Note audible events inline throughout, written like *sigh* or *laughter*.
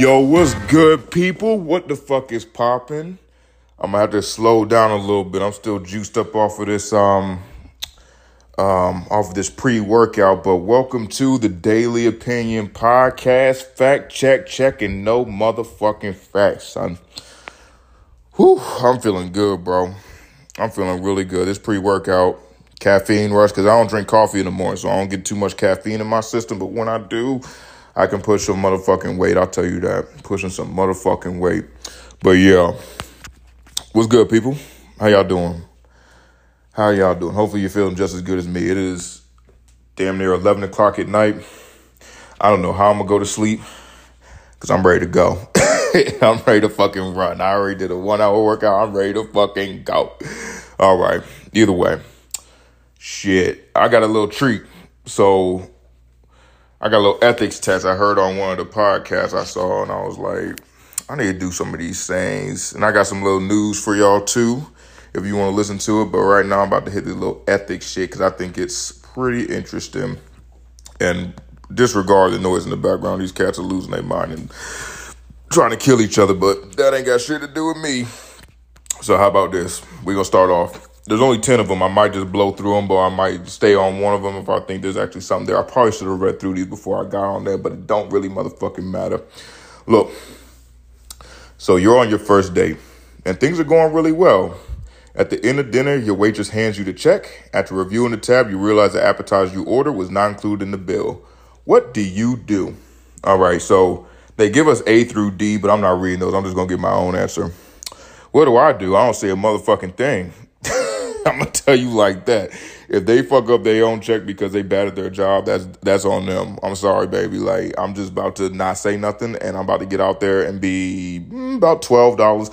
Yo, what's good, people? What the fuck is popping? I'm gonna have to slow down a little bit. I'm still juiced up off of this um um off of this pre-workout, but welcome to the Daily Opinion Podcast. Fact check, checking no motherfucking facts, son. Whew, I'm feeling good, bro. I'm feeling really good. This pre-workout, caffeine rush, because I don't drink coffee in the morning, so I don't get too much caffeine in my system. But when I do, I can push some motherfucking weight. I'll tell you that. Pushing some motherfucking weight. But yeah. What's good, people? How y'all doing? How y'all doing? Hopefully you're feeling just as good as me. It is damn near 11 o'clock at night. I don't know how I'm gonna go to sleep because I'm ready to go. *laughs* I'm ready to fucking run. I already did a one hour workout. I'm ready to fucking go. All right. Either way, shit. I got a little treat. So I got a little ethics test I heard on one of the podcasts I saw, and I was like, I need to do some of these things. And I got some little news for y'all too, if you want to listen to it. But right now, I'm about to hit the little ethics shit because I think it's pretty interesting. And disregard the noise in the background. These cats are losing their mind and trying to kill each other, but that ain't got shit to do with me. So how about this? We're gonna start off. There's only 10 of them. I might just blow through them, but I might stay on one of them if I think there's actually something there. I probably should have read through these before I got on there, but it don't really motherfucking matter. Look, so you're on your first date and things are going really well. At the end of dinner, your waitress hands you the check. After reviewing the tab, you realize the appetizer you ordered was not included in the bill. What do you do? All right, so they give us A through D, but I'm not reading those. I'm just gonna give my own answer. What do I do? I don't say a motherfucking thing. *laughs* *laughs* I'm gonna tell you like that. If they fuck up their own check because they bad at their job, that's that's on them. I'm sorry, baby. Like I'm just about to not say nothing, and I'm about to get out there and be mm, about twelve dollars,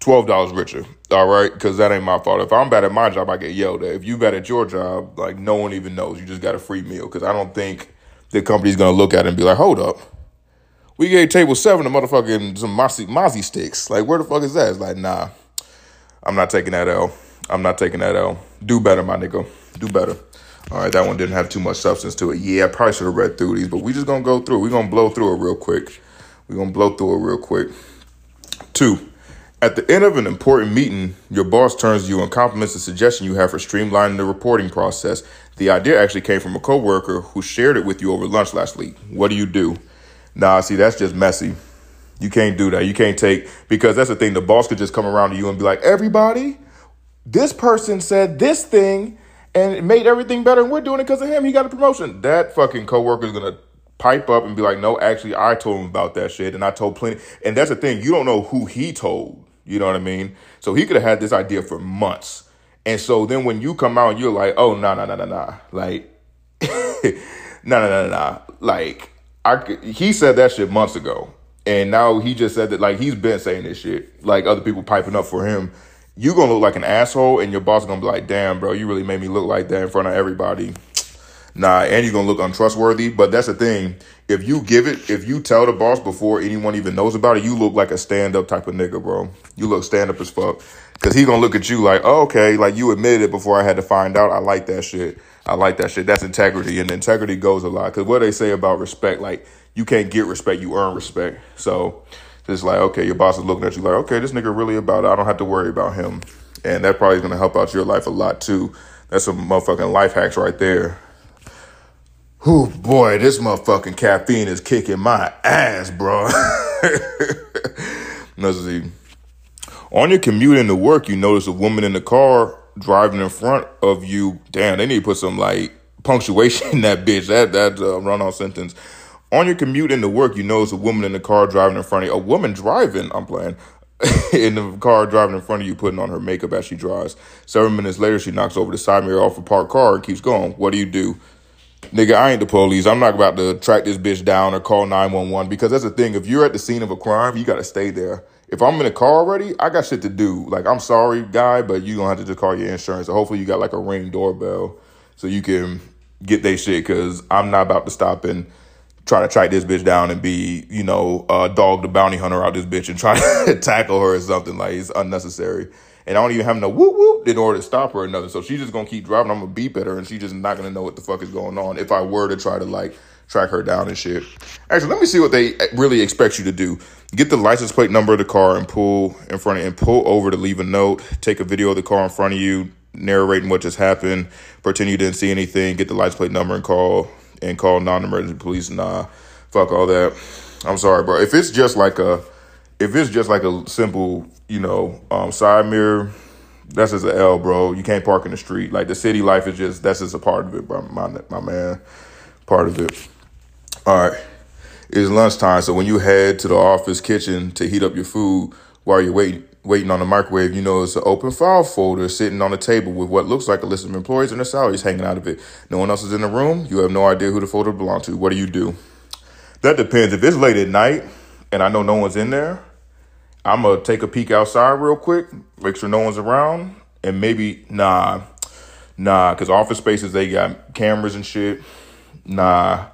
twelve dollars richer. All right, because that ain't my fault. If I'm bad at my job, I get yelled at. If you bad at your job, like no one even knows. You just got a free meal. Because I don't think the company's gonna look at it and be like, hold up. We gave table seven a motherfucking some Mozzie, Mozzie sticks. Like, where the fuck is that? It's like, nah, I'm not taking that L. I'm not taking that L. Do better, my nigga. Do better. All right, that one didn't have too much substance to it. Yeah, I probably should have read through these, but we just gonna go through. We're gonna blow through it real quick. We're gonna blow through it real quick. Two, at the end of an important meeting, your boss turns to you and compliments the suggestion you have for streamlining the reporting process. The idea actually came from a coworker who shared it with you over lunch last week. What do you do? Nah, see, that's just messy. You can't do that. You can't take because that's the thing. The boss could just come around to you and be like, "Everybody, this person said this thing and it made everything better and we're doing it because of him. He got a promotion. That fucking coworker is gonna pipe up and be like, no, actually I told him about that shit and I told plenty. And that's the thing, you don't know who he told. You know what I mean? So he could have had this idea for months. And so then when you come out and you're like, oh no, no, no, no, no. Like no, no, no, no. Like I he said that shit months ago. And now he just said that like he's been saying this shit. Like other people piping up for him you gonna look like an asshole and your boss gonna be like, damn, bro, you really made me look like that in front of everybody. *tsk* Nah, and you're gonna look untrustworthy. But that's the thing. If you give it, if you tell the boss before anyone even knows about it, you look like a stand up type of nigga, bro. You look stand up as fuck. Cause he gonna look at you like, oh, okay, like you admitted it before I had to find out. I like that shit. I like that shit. That's integrity, and integrity goes a lot. Cause what they say about respect, like you can't get respect, you earn respect. So it's like, okay, your boss is looking at you like, okay, this nigga really about it. I don't have to worry about him. And that probably is going to help out your life a lot too. That's some motherfucking life hacks right there. Whew, boy, this motherfucking caffeine is kicking my ass, bro. *laughs* Let's see. On your commute into work, you notice a woman in the car driving in front of you. Damn, they need to put some like punctuation in that bitch. That that uh, run on sentence. On your commute into work, you notice a woman in the car driving in front of you. A woman driving, I'm playing, *laughs* in the car driving in front of you, putting on her makeup as she drives. Seven minutes later, she knocks over the side mirror off a parked car and keeps going. What do you do? Nigga, I ain't the police. I'm not about to track this bitch down or call 911 because that's the thing. If you're at the scene of a crime, you got to stay there. If I'm in a car already, I got shit to do. Like, I'm sorry, guy, but you gonna have to just call your insurance. So hopefully you got like a ring doorbell so you can get they shit because I'm not about to stop and try to track this bitch down and be, you know, uh, dog the bounty hunter out this bitch and try *laughs* to tackle her or something. Like it's unnecessary. And I don't even have no whoop whoop in order to stop her or nothing. So she's just gonna keep driving. I'm gonna beep at her and she's just not gonna know what the fuck is going on if I were to try to like track her down and shit. Actually, let me see what they really expect you to do. Get the license plate number of the car and pull in front of and pull over to leave a note. Take a video of the car in front of you, narrating what just happened. Pretend you didn't see anything. Get the license plate number and call and call non-emergency police. Nah, fuck all that. I'm sorry, bro. If it's just like a, if it's just like a simple, you know, um, side mirror, that's just an L, bro. You can't park in the street. Like the city life is just that's just a part of it, bro. My my man, part of it. All right, it's lunchtime, so when you head to the office kitchen to heat up your food while you're waiting waiting on the microwave, you know it's an open file folder sitting on the table with what looks like a list of employees and their salaries hanging out of it. No one else is in the room. You have no idea who the folder belongs to. What do you do? That depends. If it's late at night and I know no one's in there, I'm gonna take a peek outside real quick, make sure no one's around, and maybe nah, nah, because office spaces they got cameras and shit. Nah,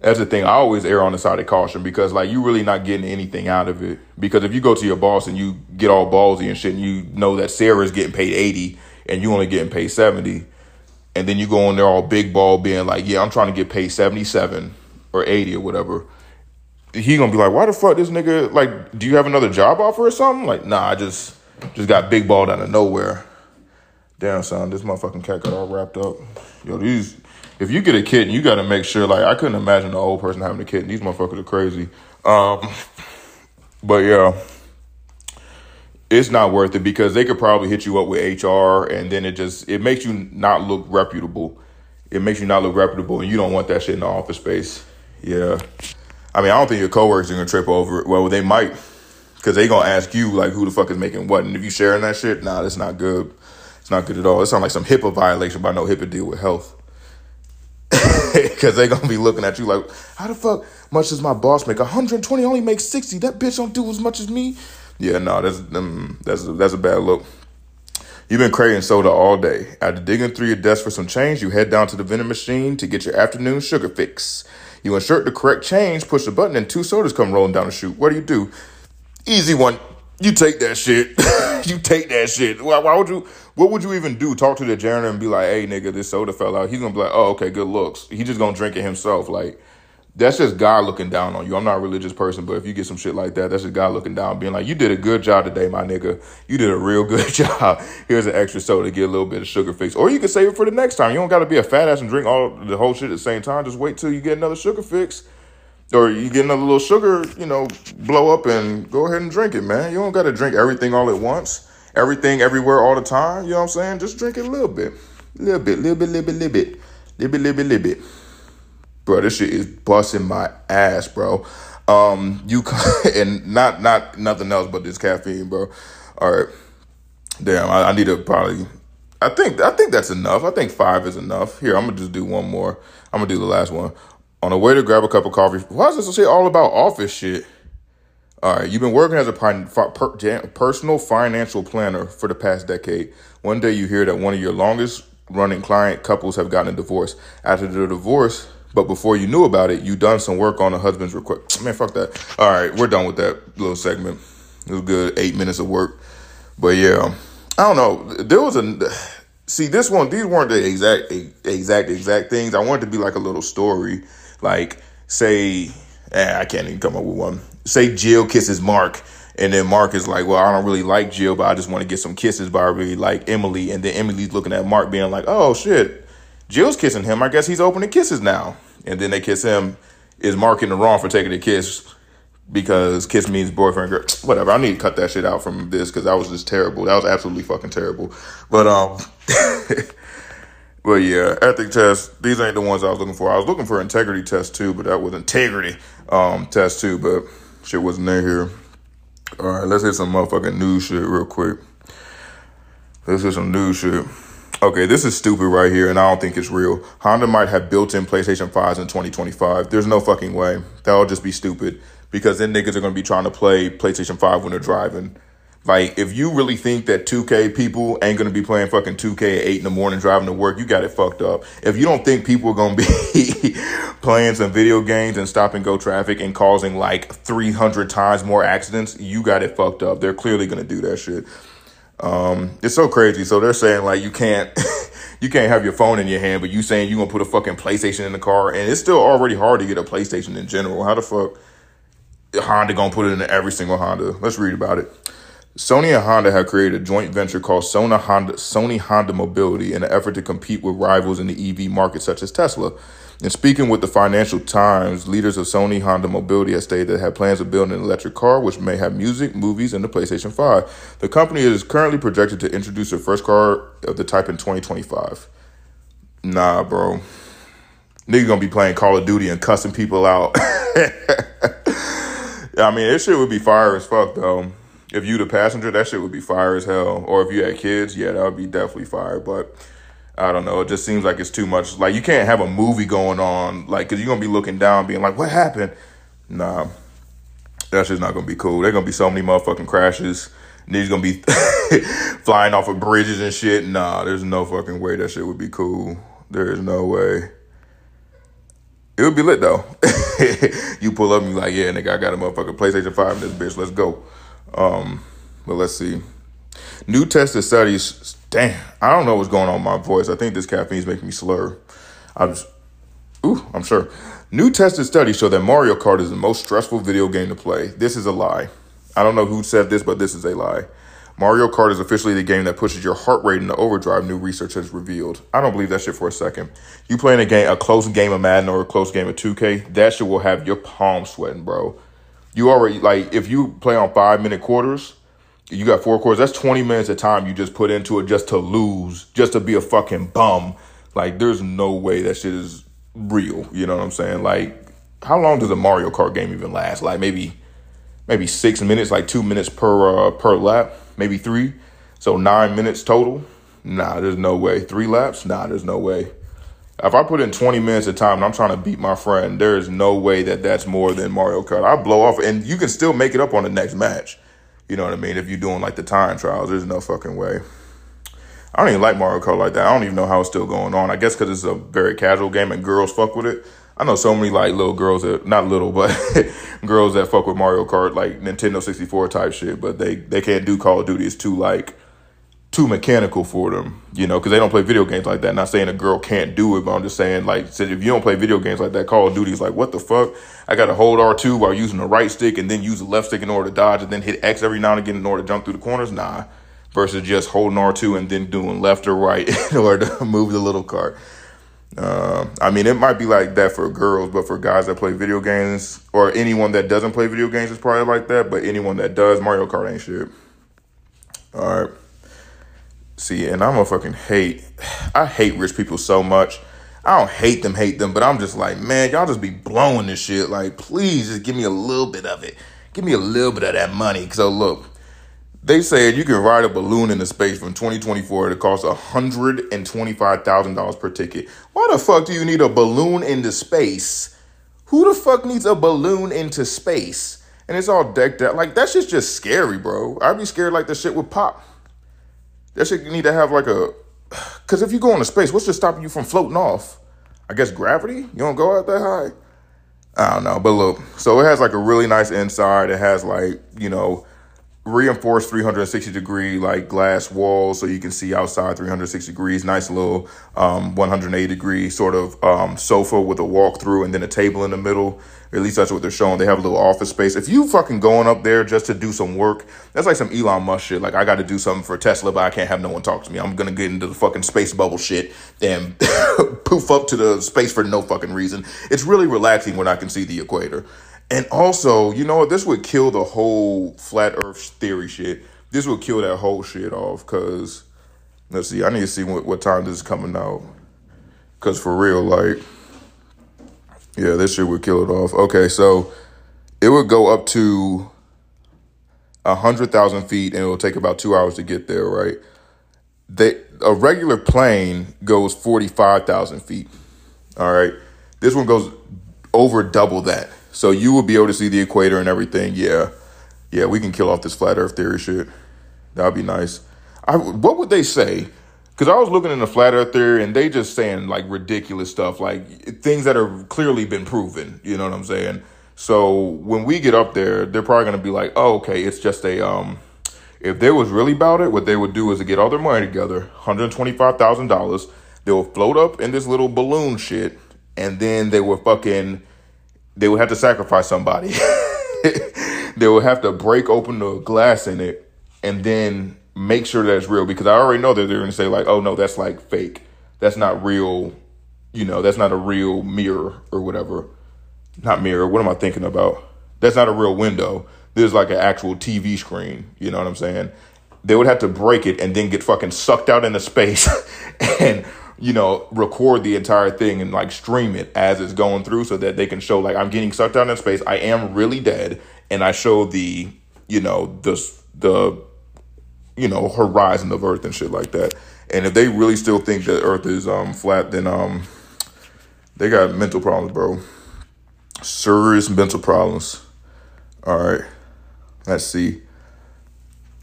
that's the thing. I always err on the side of caution because like you're really not getting anything out of it. Because if you go to your boss and you get all ballsy and shit, and you know that Sarah's getting paid eighty and you only getting paid seventy, and then you go in there all big ball being like, yeah, I'm trying to get paid seventy seven or 80 or whatever, he gonna be like, why the fuck this nigga, like, do you have another job offer or something? Like, nah, I just, just got big balled out of nowhere. Damn, son, this motherfucking cat got all wrapped up. Yo, these, if you get a kitten, you gotta make sure, like, I couldn't imagine an old person having a kitten. These motherfuckers are crazy. Um, but yeah, it's not worth it because they could probably hit you up with HR and then it just, it makes you not look reputable. It makes you not look reputable and you don't want that shit in the office space. Yeah. I mean, I don't think your coworkers are gonna trip over it. Well, they might, because they gonna ask you like who the fuck is making what, and if you sharing that shit, nah, that's not good. It's not good at all. It sounds like some HIPAA violation, but I know HIPAA deal with health. *laughs* Because they gonna be looking at you like, how the fuck much does my boss make? 120 only makes 60. That bitch don't do as much as me. Yeah, no, that's um, that's that's a bad look. You've been craving soda all day. After digging through your desk for some change, you head down to the vending machine to get your afternoon sugar fix. You insert the correct change, push the button, and two sodas come rolling down the chute. What do you do? Easy one. You take that shit. *laughs* you take that shit. Why, why, would you? What would you even do? Talk to the janitor and be like, "Hey, nigga, this soda fell out." He's gonna be like, "Oh, okay, good looks." He just gonna drink it himself. Like, that's just God looking down on you. I'm not a religious person, but if you get some shit like that, that's just God looking down, being like, you did a good job today, my nigga. You did a real *laughs* good job. Here's an extra soda get a little bit of sugar fix. Or you can save it for the next time. You don't got to be a fat ass and drink all the whole shit at the same time. Just wait till you get another sugar fix. Or you get another little sugar, you know, blow up and go ahead and drink it, man. You don't got to drink everything all at once, everything everywhere all the time. You know what I'm saying? Just drink it a little bit, little bit, little bit, little bit, little bit, little bit, little bit, little bit bro, this shit is busting my ass, bro. Um, you *laughs* and not not nothing else but this caffeine, bro. All right, damn, I, I need to probably. I think I think that's enough. I think five is enough. Here, I'm gonna just do one more. I'm gonna do the last one. On the way to grab a cup of coffee. Why is this shit all about office shit? All right, you've been working as a personal financial planner for the past decade. One day you hear that one of your longest running client couples have gotten a divorce. After the divorce, but before you knew about it, you done some work on the husband's request. *tsk* Man, fuck that. All right, we're done with that little segment. It was good, eight minutes of work. But yeah, I don't know. There was a *sighs* see this one. These weren't the exact exact exact things. I wanted to be like a little story, like say, eh, I can't even come up with one. Say Jill kisses Mark. And then Mark is like, well, I don't really like Jill, but I just want to get some kisses, I really like Emily. And then Emily's looking at Mark being like, oh shit, Jill's kissing him. I guess he's open to kisses now and then they kiss him, is Mark in the wrong for taking a kiss because kiss means boyfriend girl. Whatever. I need to cut that shit out from this because that was just terrible. That was absolutely fucking terrible. But um, *laughs* but yeah, ethic test. These ain't the ones I was looking for. I was looking for integrity test too, but that was integrity um test too. But shit wasn't there here. All right, let's hit some motherfucking news shit real quick. Let's hit some news shit. Okay, this is stupid right here, and I don't think it's real. Honda might have built in PlayStation 5s in 2025. There's no fucking way. That'll just be stupid because then niggas are to be trying to play PlayStation 5 when they're driving. Like, if you really think that 2K people ain't to be playing fucking 2K at 8 in the morning driving to work, you got it fucked up. If you don't think people are to be *laughs* playing some video games and stop and go traffic and causing like 300 times more accidents, you got it fucked up. They're clearly to do that shit. Um, it's so crazy. So they're saying like you can't *laughs* you can't have your phone in your hand, but you saying you gonna put a fucking PlayStation in the car, and it's still already hard to get a PlayStation in general. How the fuck Honda gonna put it in every single Honda? Let's read about it. Sony and Honda have created a joint venture called Sony Honda, Sony Honda Mobility in an effort to compete with rivals in the EV market such as Tesla. In speaking with the Financial Times, leaders of Sony Honda Mobility have stated that they have plans to build an electric car which may have music, movies, and the PlayStation 5. The company is currently projected to introduce their first car of the type in 2025. Nah, bro. Nigga gonna be playing Call of Duty and cussing people out. *laughs* I mean, this shit would be fire as fuck, though. If you the passenger, that shit would be fire as hell. Or if you had kids, yeah, that would be definitely fire. But I don't know. It just seems like it's too much. Like you can't have a movie going on, like, cause you're gonna be looking down, being like, "What happened?" Nah, that's just not gonna be cool. There's gonna be so many motherfucking crashes. Niggas gonna be *laughs* flying off of bridges and shit. Nah, there's no fucking way that shit would be cool. There is no way. It would be lit though. *laughs* you pull up and you like, yeah, nigga, I got a motherfucking PlayStation 5 in this bitch. Let's go. Um, but let's see. New tested studies. Damn, I don't know what's going on with my voice. I think this caffeine is making me slur. I'm just, ooh, I'm sure. New tested studies show that Mario Kart is the most stressful video game to play. This is a lie. I don't know who said this, but this is a lie. Mario Kart is officially the game that pushes your heart rate into overdrive, new research has revealed. I don't believe that shit for a second. You playing a game, a close game of Madden or a close game of 2K, that shit will have your palms sweating, bro. You already, like, if you play on five minute quarters, you got four quarters, that's 20 minutes of time you just put into it just to lose, just to be a fucking bum. Like, there's no way that shit is real. You know what I'm saying? Like, how long does a Mario Kart game even last? Like, maybe, maybe six minutes, like two minutes per, uh, per lap maybe three. So nine minutes total. Nah, there's no way. Three laps? Nah, there's no way. If I put in 20 minutes of time and I'm trying to beat my friend, there is no way that that's more than Mario Kart. I blow off, and you can still make it up on the next match. You know what I mean? If you're doing like the time trials, there's no fucking way. I don't even like Mario Kart like that. I don't even know how it's still going on. I guess because it's a very casual game and girls fuck with it. I know so many like little girls that not little, but *laughs* girls that fuck with Mario Kart, like Nintendo 64 type shit, but they they can't do Call of Duty. It's too like too mechanical for them, you know, because they don't play video games like that. Not saying a girl can't do it, but I'm just saying like if you don't play video games like that, Call of Duty is like what the fuck? I got to hold R2 while using the right stick and then use the left stick in order to dodge and then hit X every now and again in order to jump through the corners. Nah, versus just holding R2 and then doing left or right *laughs* in order to move the little cart. Uh, I mean, it might be like that for girls, but for guys that play video games or anyone that doesn't play video games, it's probably like that. But anyone that does, Mario Kart ain't shit. All right. See, and I'm a fucking hate. I hate rich people so much. I don't hate them, hate them, but I'm just like, man, y'all just be blowing this shit. Like, please just give me a little bit of it. Give me a little bit of that money. So oh, look, they said you can ride a balloon into space from 2024. It costs $125,000 per ticket. Why the fuck do you need a balloon into space? Who the fuck needs a balloon into space? And it's all decked out. Like, that shit's just scary, bro. I'd be scared like the shit would pop. That shit need to have like a. *sighs* Because if you go into space, what's just stopping you from floating off? I guess gravity? You don't go out that high? I don't know. But look, so it has like a really nice inside. It has like, you know, reinforced 360 degree like glass walls so you can see outside 360 degrees nice little um, 180 degree sort of um, sofa with a walkthrough and then a table in the middle at least that's what they're showing they have a little office space if you fucking going up there just to do some work that's like some elon musk shit like i got to do something for tesla but i can't have no one talk to me i'm gonna get into the fucking space bubble shit and *laughs* poof up to the space for no fucking reason it's really relaxing when i can see the equator and also, you know what? This would kill the whole flat Earth theory shit. This would kill that whole shit off. Cause let's see, I need to see what, what time this is coming out. Cause for real, like, yeah, this shit would kill it off. Okay, so it would go up to a hundred thousand feet, and it will take about two hours to get there. Right? They a regular plane goes forty five thousand feet. All right, this one goes over double that. So you will be able to see the equator and everything. Yeah. Yeah, we can kill off this flat earth theory shit. That'd be nice. I, what would they say? Because I was looking in the flat earth theory and they just saying like ridiculous stuff, like things that are clearly been proven. You know what I'm saying? So when we get up there, they're probably going to be like, oh, okay, it's just a, um, If they was really about it, what they would do is to get all their money together, $125,000. They will float up in this little balloon shit, and then they would fucking, they would have to sacrifice somebody. *laughs* they would have to break open the glass in it and then make sure that it's real because I already know that they're going to say like, oh no, that's like fake. That's not real. You know, that's not a real mirror or whatever. Not mirror. What am I thinking about? That's not a real window. There's like an actual TV screen. You know what I'm saying? They would have to break it and then get fucking sucked out into space *laughs* and you know record the entire thing and like stream it as it's going through so that they can show like I'm getting sucked out in space. I am really dead, and I show the you know the the you know horizon of Earth and shit like that. And if they really still think that Earth is um flat, then um they got mental problems, bro. Serious mental problems. All right, let's see.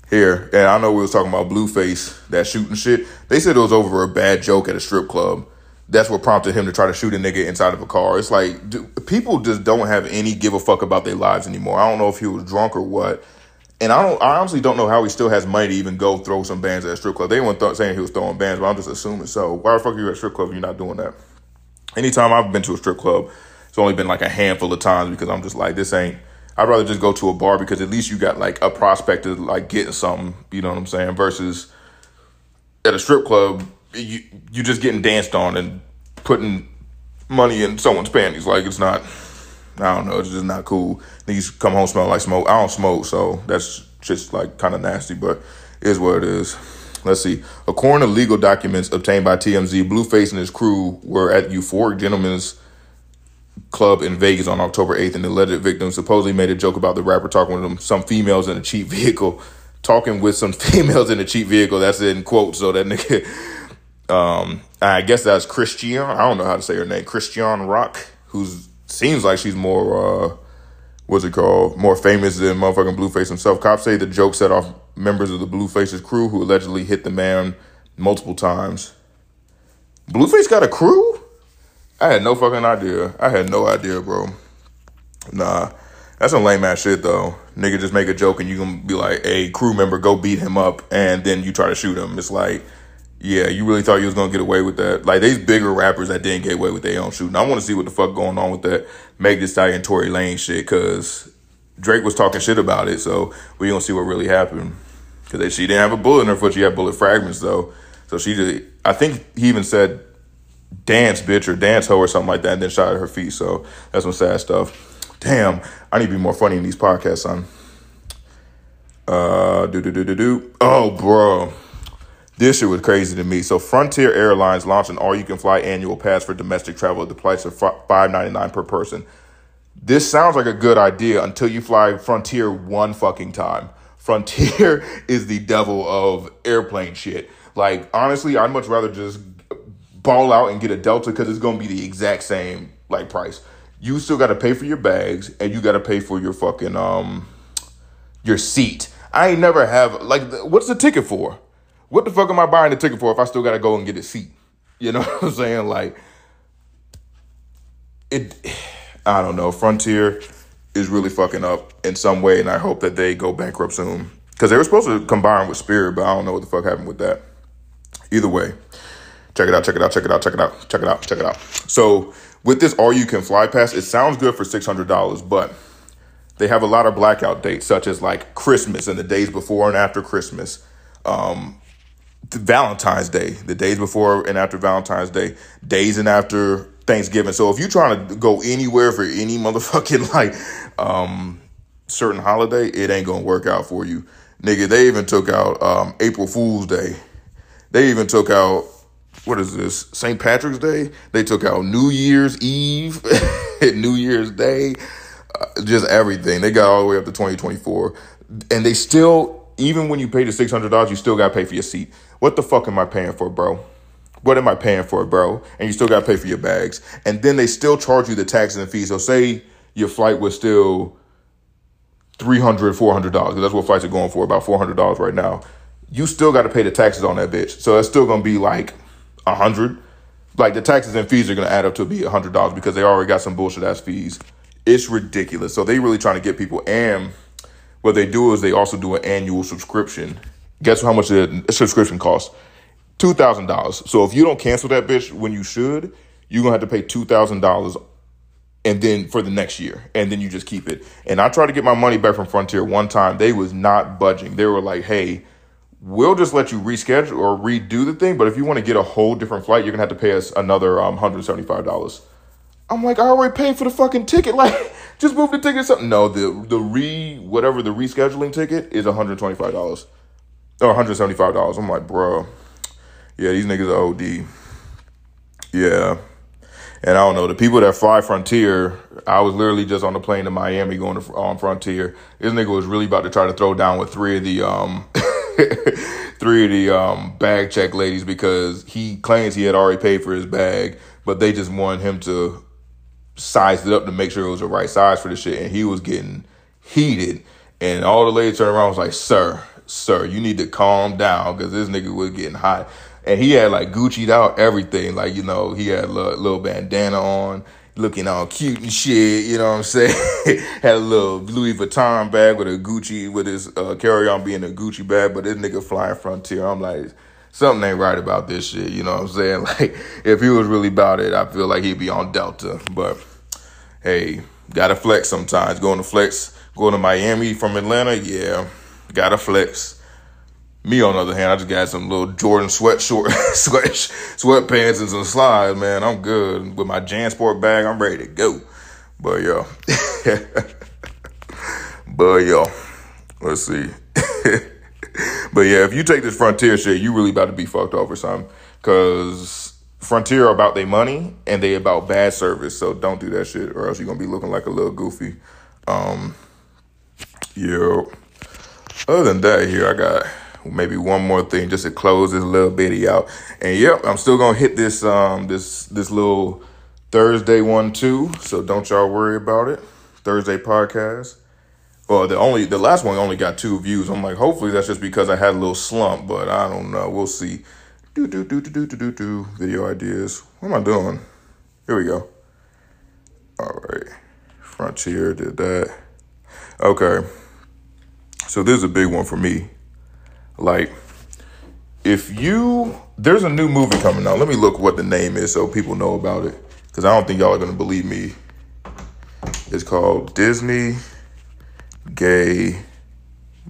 Here, and I know we was talking about Blueface, that shooting shit. They said it was over a bad joke at a strip club. That's what prompted him to try to shoot a nigga inside of a car. It's like dude, people just don't have any give a fuck about their lives anymore. I don't know if he was drunk or what and I don't, I honestly don't know how he still has money to even go throw some bands at a strip club. They weren't th- saying he was throwing bands, but I'm just assuming so. Why the fuck are you at a strip club you're not doing that? Anytime I've been to a strip club, it's only been like a handful of times because I'm just like, this ain't. I'd rather just go to a bar because at least you got like a prospect of like getting something. You know what I'm saying? Versus at a strip club, you you just getting danced on and putting money in someone's panties. Like it's not. I don't know. It's just not cool. These come home smelling like smoke. I don't smoke, so that's just like kind of nasty, but is what it is. Let's see. According to legal documents obtained by TMZ, Blueface and his crew were at Euphoria Gentlemen's Club in Vegas on October 8th, and the alleged victim supposedly made a joke about the rapper talking with some females in a cheap *laughs* vehicle. Talking with some *laughs* females in a cheap vehicle. That's in quotes. So that nigga, um, I guess that's Christian. I don't know how to say her name. Christian Rock, who's seems like she's more uh, what's it called? More famous than motherfucking Blueface himself. Cops say the joke set off members of the Blueface's crew who allegedly hit the man multiple times. Blueface got a crew? I had no fucking idea. I had no idea, bro. Nah. That's some lame ass shit though. Nigga just make a joke and you gonna be like, hey, crew member, go beat him up and then you try to shoot him. It's like yeah, you really thought you was gonna get away with that. Like these bigger rappers that didn't get away with their own shooting. I want to see what the fuck going on with that Meg Thee Stallion Tory Lanez shit because Drake was talking shit about it. So we gonna see what really happened because she didn't have a bullet in her foot. She had bullet fragments though. So she just, I think he even said dance bitch or dance hoe or something like that, and then shot at her feet. So that's some sad stuff. Damn, I need to be more funny in these podcasts, son. Uh, do do do do do. Oh, bro. This shit was crazy to me. So Frontier Airlines launched an all-you-can-fly annual pass for domestic travel at the price of five ninety nine per person. This sounds like a good idea until you fly Frontier one fucking time. *laughs* Frontier is the devil of airplane shit. Like honestly, I'd much rather just ball out and get a Delta because it's gonna be the exact same like price. You still got to pay for your bags and you got to pay for your fucking um your seat. I ain't never have like what's the ticket for? What the fuck am I buying the ticket for if I still gotta go and get a seat? You know *laughs* what I'm saying? Like it I don't know. Frontier is really fucking up in some way, and I hope that they go bankrupt soon. Because they were supposed to combine with Spirit, but I don't know what the fuck happened with that. Either way, check it out, check it out, check it out, check it out, check it out, check it out. So with this all you can fly pass, it sounds good for six hundred dollars, but they have a lot of blackout dates, such as like Christmas and the days before and after Christmas. Um, Valentine's Day, the days before and after Valentine's Day, days and after Thanksgiving. So if you're trying to go anywhere for any *laughs* motherfucking like um certain holiday, it ain't gonna work out for you. Nigga, they even took out um April Fool's Day. They even took out what is this? St. Patrick's Day. They took out New Year's Eve, *laughs* New Year's Day, uh, just everything. They got all the way up to 2024. And they still, even when you pay the $600, you still got to pay for your seat. What the fuck am I paying for, bro? What am I paying for, bro? And you still got to pay for your bags. And then they still charge you the taxes and fees. So say your flight was still $300, $400. That's what flights are going for, about $400 right now. You still got to pay the taxes on that bitch. So that's still going to be like a 100 Like the taxes and fees are going to add up to be a $100 because they already got some bullshit ass fees. It's ridiculous. So they really trying to get people. And what they do is they also do an annual subscription. Guess how much the subscription costs? Two thousand dollars. So if you don't cancel that bitch when you should, you're gonna have to pay two thousand dollars and then for the next year and then you just keep it. And i tried to get my money back from frontier one time. They was not budging. They were like hey we'll just let you reschedule or redo the thing but if you want to get a whole different flight you're gonna have to pay us another um, $175 i'm like i already paid for the fucking ticket. *laughs* Like just move the ticket or something. No the the re whatever the rescheduling ticket is $125 or $175 i'm like bro yeah these niggas are od yeah and I don't know the people that fly Frontier. I was literally just on the plane to Miami going to on Frontier. This nigga was really about to try to throw down with three of the um *laughs* three of the um bag check ladies because he claims he had already paid for his bag, but they just wanted him to size it up to make sure it was the right size for the shit, and he was getting heated. And all the ladies turned around was like, "Sir, sir, you need to calm down because this nigga was getting hot." and he had like Gucci'd out everything. Like, you know, he had a little, little bandana on, looking all cute and shit, you know what I'm *laughs* saying? had a little Louis Vuitton bag with a Gucci, with his uh, carry on being a Gucci bag, but this nigga flying Frontier. I'm like, something ain't right about this shit, you know what I'm saying? *laughs* Like, if he was really about it, I feel like he'd be on Delta. But hey, gotta flex sometimes. Going to flex, going to Miami from Atlanta, yeah, gotta flex. Me, on the other hand, I just got some little Jordan sweat short, *laughs* sweat sweatpants and some slides, man. I'm good with my JanSport bag. I'm ready to go. But yo, *laughs* but yo, let's see. *laughs* but yeah, if you take this Frontier shit, you really about to be fucked over, something. Cause Frontier are about their money and they about bad service. So don't do that shit, or else you're gonna be looking like a little goofy. Um, yo. Other than that, here I got maybe one more thing just to close this little bitty out. And yep, I'm still gonna hit this um this this little Thursday one too. So don't y'all worry about it. Thursday podcast. Well, the only the last one only got two views. I'm like, hopefully that's just because I had a little slump, but I don't know. We'll see. Do do do do do do do do video ideas. What am I doing? Here we go. All right. Frontier did that. Okay. So this is a big one for me. Like, if you there's a new movie coming out. Let me look what the name is so people know about it. Cause I don't think y'all are gonna believe me. It's called Disney Gay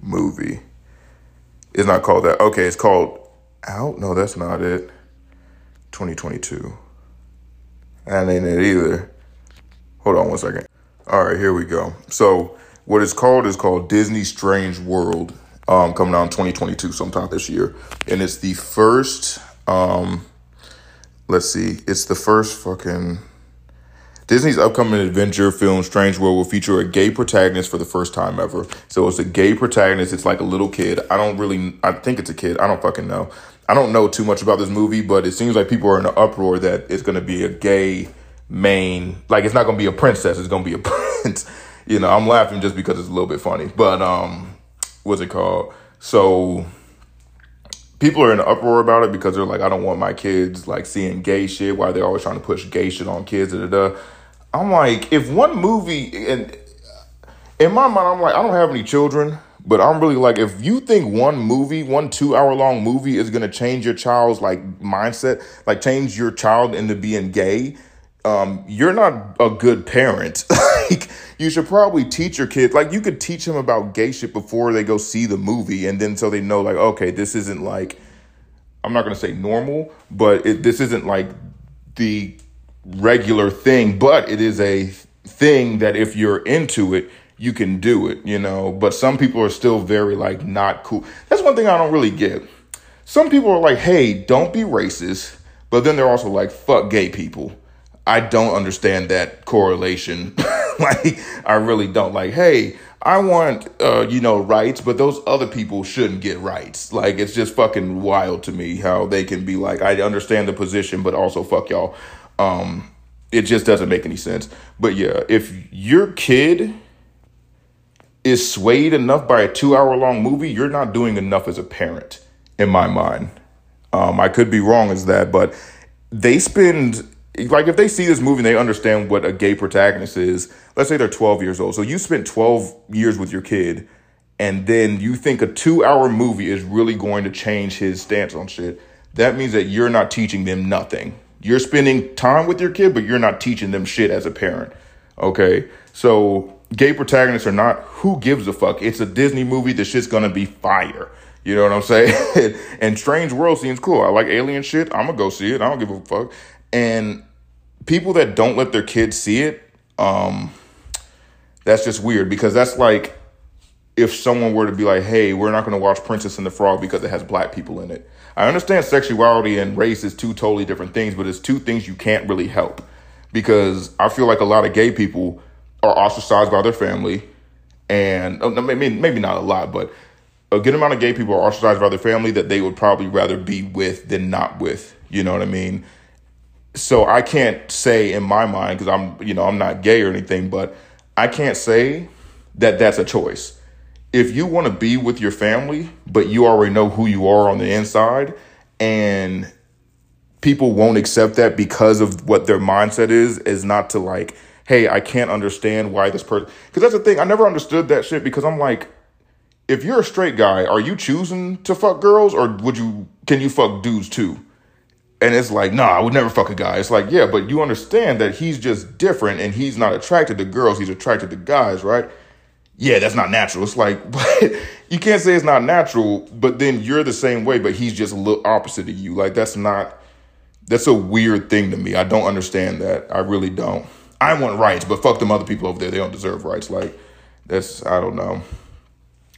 Movie. It's not called that. Okay, it's called Out. No, that's not it. 2022. That ain't it either. Hold on one second. All right, here we go. So, what it's called is called Disney Strange World um, coming out in 2022 sometime this year. And it's the first, um, let's see, it's the first fucking. Disney's upcoming adventure film Strange World will feature a gay protagonist for the first time ever. So it's a gay protagonist. It's like a little kid. I don't really, I think it's a kid. I don't fucking know. I don't know too much about this movie, but it seems like people are in an uproar that it's going to be a gay main, like it's not going to be a princess. It's going to be a *laughs* prince. You know, I'm laughing just because it's a little bit funny, but, um, what's it called? So people are in an uproar about it because they're like, I don't want my kids like seeing gay shit. Why they're always trying to push gay shit on kids. Da, da, da. I'm like, if one movie and in my mind, I'm like, I don't have any children, but I'm really like, if you think one movie, one two hour long movie is gonna change your child's like mindset, like change your child into being gay, um, you're not a good parent. *laughs* like you should probably teach your kids like you could teach them about gay shit before they go see the movie and then so they know like okay this isn't like i'm not going to say normal but it, this isn't like the regular thing but it is a thing that if you're into it you can do it you know? But some people are still very like not cool. That's one thing i don't really get. Some people are like hey don't be racist but then they're also like fuck gay people. I don't understand that correlation. *laughs* *laughs* like, I really don't. Like, hey, I want, uh, you know, rights, but those other people shouldn't get rights. Like, it's just fucking wild to me how they can be like, I understand the position, but also fuck y'all. Um, it just doesn't make any sense. But yeah, if your kid is swayed enough by a two hour long movie, you're not doing enough as a parent, in my mind. Um, I could be wrong as that, but they spend like if they see this movie and they understand what a gay protagonist is, let's say they're 12 years old. So you spent 12 years with your kid and then you think a two hour movie is really going to change his stance on shit, that means that you're not teaching them nothing. You're spending time with your kid, but you're not teaching them shit as a parent. Okay? So, gay protagonists or not, who gives a fuck? It's a Disney movie. The shit's gonna be fire. You know what I'm saying? *laughs* and Strange World seems cool. I like alien shit. I'm gonna go see it. I don't give a fuck. And people that don't let their kids see it, um, that's just weird because that's like if someone were to be like, hey, we're not going to watch Princess and the Frog because it has black people in it. I understand sexuality and race is two totally different things, but it's two things you can't really help because I feel like a lot of gay people are ostracized by their family. And oh, maybe, maybe not a lot, but a good amount of gay people are ostracized by their family that they would probably rather be with than not with. You know what I mean? So I can't say in my mind, because I'm, you know, I'm not gay or anything, but I can't say that that's a choice if you want to be with your family, but you already know who you are on the inside, and people won't accept that because of what their mindset is, is not to like, hey, I can't understand why this person. Because that's the thing, I never understood that shit because I'm like, if you're a straight guy, are you choosing to fuck girls or would you, can you fuck dudes too? And it's like, nah, I would never fuck a guy. It's like, yeah, but you understand that he's just different and he's not attracted to girls, he's attracted to guys, right? yeah, that's not natural. It's like, *laughs* you can't say it's not natural, but then you're the same way, but he's just a little opposite of you. Like, that's not, that's a weird thing to me. I don't understand that. I really don't. I want rights, but fuck them other people over there. They don't deserve rights. Like, that's, I don't know.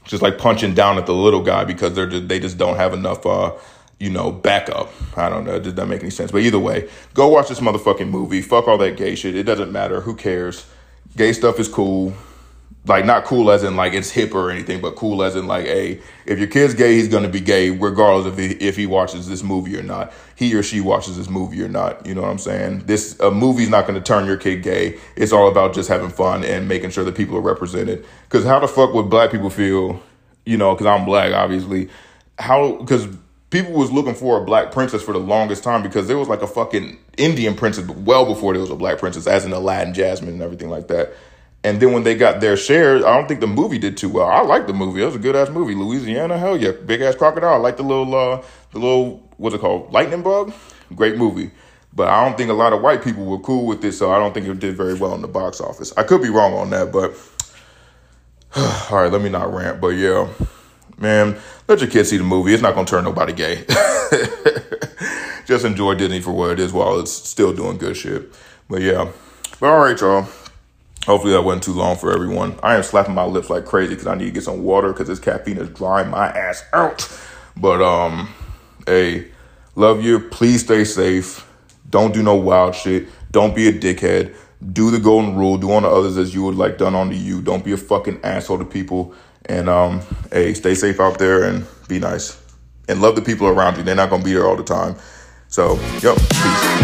just like punching down at the little guy because they're just, they just don't have enough, uh, you know, backup. I don't know. It doesn't make any sense. But either way, go watch this motherfucking movie. Fuck all that gay shit. It doesn't matter. Who cares? Gay stuff is cool like not cool as in like it's hip or anything, but cool as in like, hey, if your kid's gay, he's gonna be gay regardless of if he watches this movie or not. He or she watches this movie or not. You know what I'm saying? This a movie's not gonna turn your kid gay. It's all about just having fun and making sure that people are represented. Because how the fuck would black people feel? You know, because I'm black, obviously. How? Because people was looking for a black princess for the longest time because there was like a fucking Indian princess, well before there was a black princess, as in Aladdin, Jasmine, and everything like that. And then when they got their share, I don't think the movie did too well. I like the movie. It was a good ass movie. Louisiana, hell yeah, big ass crocodile. I like the little, uh, the little, what's it called, lightning bug. Great movie. But I don't think a lot of white people were cool with it, so I don't think it did very well in the box office. I could be wrong on that, but *sighs* all right, let me not rant. But yeah, man, let your kids see the movie. It's not gonna turn nobody gay. *laughs* Just enjoy Disney for what it is while it's still doing good shit. But yeah, but all right, y'all. Hopefully that wasn't too long for everyone. I am slapping my lips like crazy because I need to get some water because this caffeine is drying my ass out. But um, hey, love you. Please stay safe. Don't do no wild shit. Don't be a dickhead. Do the golden rule. Do unto others as you would like done unto you. Don't be a fucking asshole to people. And um, hey, stay safe out there and be nice. And love the people around you. They're not gonna be there all the time. So, yep, peace.